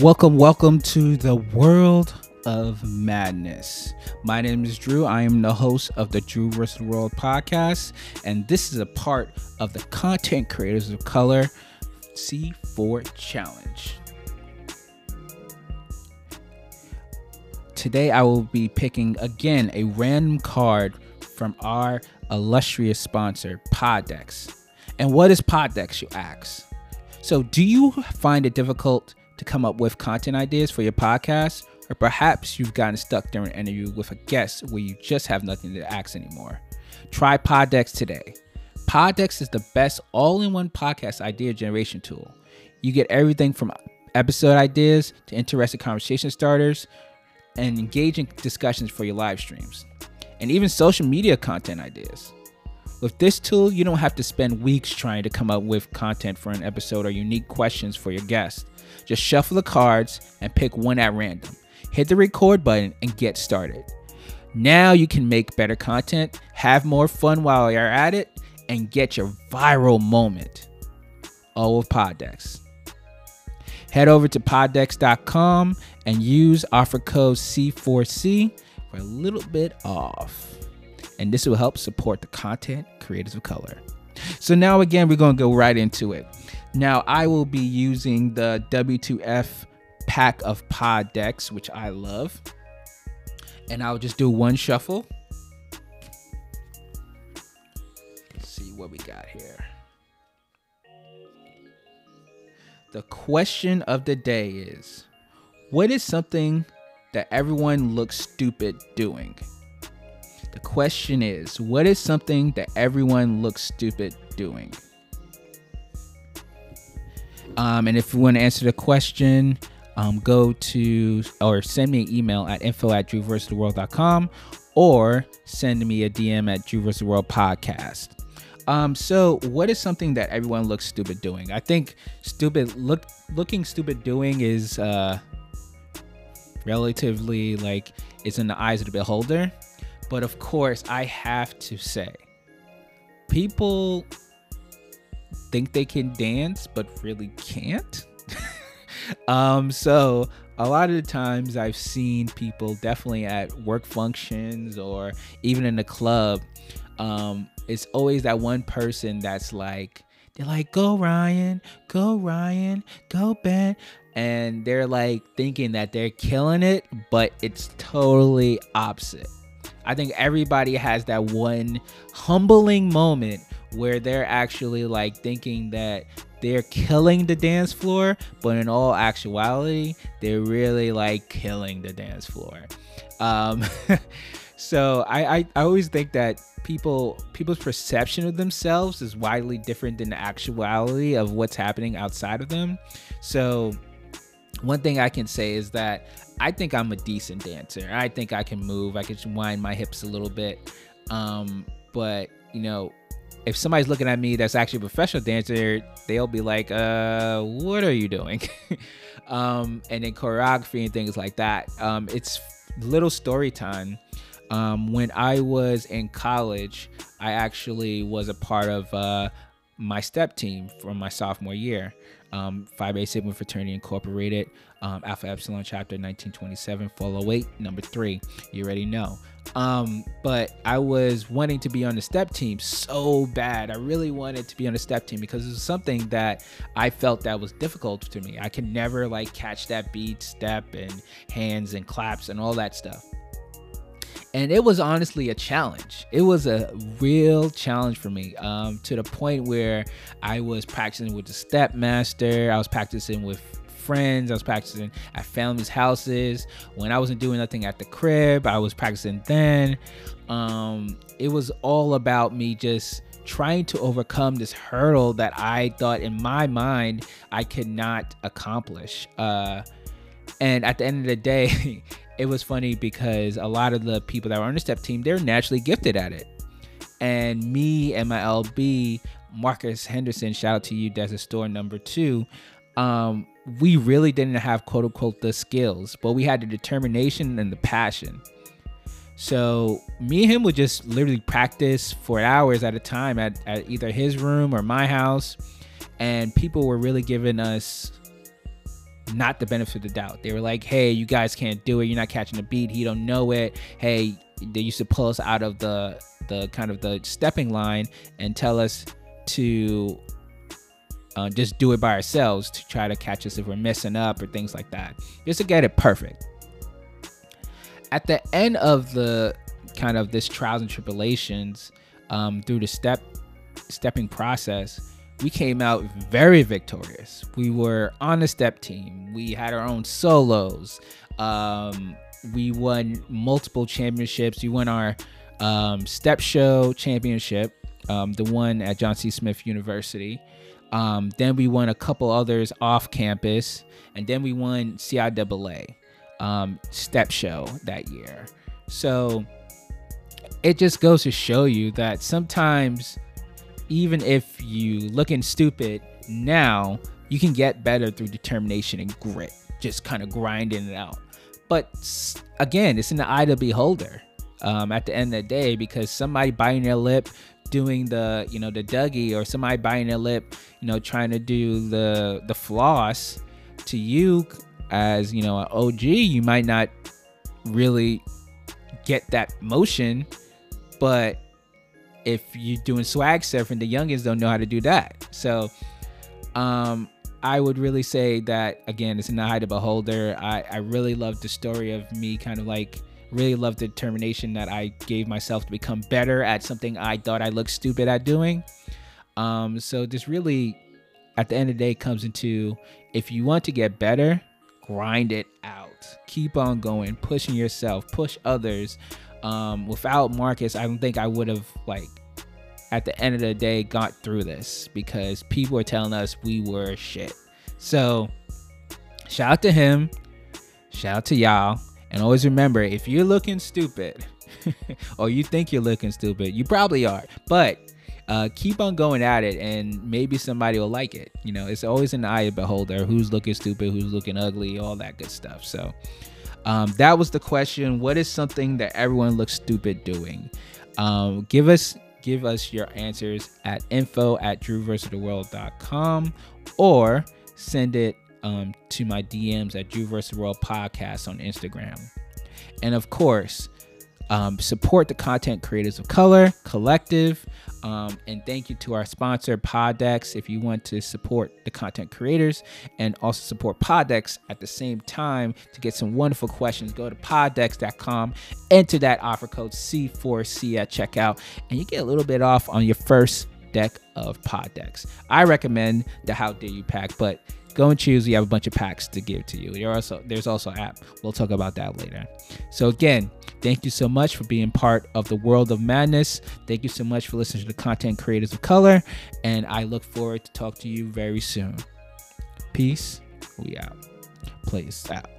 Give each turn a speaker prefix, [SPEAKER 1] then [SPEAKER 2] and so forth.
[SPEAKER 1] Welcome, welcome to the world of madness. My name is Drew. I am the host of the Drew vs. World podcast, and this is a part of the Content Creators of Color C4 Challenge. Today, I will be picking again a random card from our illustrious sponsor, Poddecks. And what is Poddecks, you ask? So, do you find it difficult to come up with content ideas for your podcast? Or perhaps you've gotten stuck during an interview with a guest where you just have nothing to ask anymore? Try Poddecks today. Poddecks is the best all in one podcast idea generation tool. You get everything from episode ideas to interesting conversation starters and engaging discussions for your live streams, and even social media content ideas. With this tool, you don't have to spend weeks trying to come up with content for an episode or unique questions for your guest. Just shuffle the cards and pick one at random. Hit the record button and get started. Now you can make better content, have more fun while you're at it, and get your viral moment. All with Poddecks. Head over to poddecks.com and use offer code C4C for a little bit off. And this will help support the content creators of color. So now again, we're to go right into it. Now I will be using the W2F pack of pod decks, which I love. And I'll just do one shuffle. Let's see what we got here. The question of the day is What is something that everyone looks stupid doing? The question is What is something that everyone looks stupid doing? Um, and if you want to answer the question, um, go to or send me an email at info at drewversustheworld.com or send me a DM at Drew podcast. Um, so what is something that everyone looks stupid doing? I think stupid look looking stupid doing is uh relatively like it's in the eyes of the beholder. But of course, I have to say, people think they can dance but really can't. um, so a lot of the times I've seen people definitely at work functions or even in the club. Um, it's always that one person that's like, they're like, go Ryan, go Ryan, go Ben. And they're like thinking that they're killing it, but it's totally opposite. I think everybody has that one humbling moment where they're actually like thinking that they're killing the dance floor, but in all actuality, they're really like killing the dance floor. Um, so I, I, I always think that people people's perception of themselves is widely different than the actuality of what's happening outside of them. So one thing I can say is that I think I'm a decent dancer. I think I can move. I can wind my hips a little bit. Um, but you know, if somebody's looking at me that's actually a professional dancer, they'll be like, uh, what are you doing? um, and then choreography and things like that. Um, it's little story time. Um, when I was in college, I actually was a part of uh, my step team from my sophomore year um, Phi Beta Sigma Fraternity Incorporated, um, Alpha Epsilon Chapter 1927, Follow 8, number three. You already know. Um, but I was wanting to be on the step team so bad. I really wanted to be on the step team because it was something that I felt that was difficult to me. I could never like catch that beat, step, and hands and claps and all that stuff and it was honestly a challenge. It was a real challenge for me um, to the point where I was practicing with the step master. I was practicing with friends. I was practicing at families' houses. When I wasn't doing nothing at the crib, I was practicing then. Um, it was all about me just trying to overcome this hurdle that I thought in my mind I could not accomplish. Uh, and at the end of the day, it was funny because a lot of the people that were on the step team, they're naturally gifted at it. And me and my LB, Marcus Henderson, shout out to you, Desert store number two. Um, we really didn't have quote unquote the skills, but we had the determination and the passion. So me and him would just literally practice for hours at a time at, at either his room or my house. And people were really giving us not the benefit of the doubt. They were like, "Hey, you guys can't do it. You're not catching the beat. He don't know it. Hey, they used to pull us out of the the kind of the stepping line and tell us to uh, just do it by ourselves to try to catch us if we're messing up or things like that, just to get it perfect." At the end of the kind of this trials and tribulations um, through the step stepping process we came out very victorious. We were on the step team. We had our own solos. Um, we won multiple championships. We won our um, step show championship, um, the one at Johnson C. Smith University. Um, then we won a couple others off campus, and then we won CIAA um, step show that year. So it just goes to show you that sometimes even if you looking stupid now, you can get better through determination and grit, just kind of grinding it out. But again, it's in the eye of the beholder um, at the end of the day because somebody biting their lip doing the you know the Dougie or somebody biting their lip you know trying to do the the floss to you as you know an OG you might not really get that motion but if you're doing swag surfing, the youngins don't know how to do that. So, um, I would really say that again, it's in the eye of beholder. I, I really love the story of me kind of like really love the determination that I gave myself to become better at something I thought I looked stupid at doing. Um, so this really at the end of the day comes into if you want to get better, grind it out. Keep on going, pushing yourself, push others. Um, without Marcus, I don't think I would have like at the end of the day got through this because people are telling us we were shit. So shout out to him, shout out to y'all, and always remember if you're looking stupid or you think you're looking stupid, you probably are, but uh, keep on going at it and maybe somebody will like it. You know, it's always an eye of beholder who's looking stupid, who's looking ugly, all that good stuff. So um, that was the question. What is something that everyone looks stupid doing? Um, give us give us your answers at info at drewversustheworld.com or send it um, to my DMs at Drew versus World Podcast on Instagram. And of course, um, support the content creators of color collective um, and thank you to our sponsor poddecks if you want to support the content creators and also support poddecks at the same time to get some wonderful questions go to poddecks.com enter that offer code c4c at checkout and you get a little bit off on your first deck of poddecks. I recommend the how dare you pack but go and choose. We have a bunch of packs to give to you. Also there's also app. We'll talk about that later. So again, thank you so much for being part of the world of madness. Thank you so much for listening to the content creators of color, and I look forward to talk to you very soon. Peace. We out. Please out.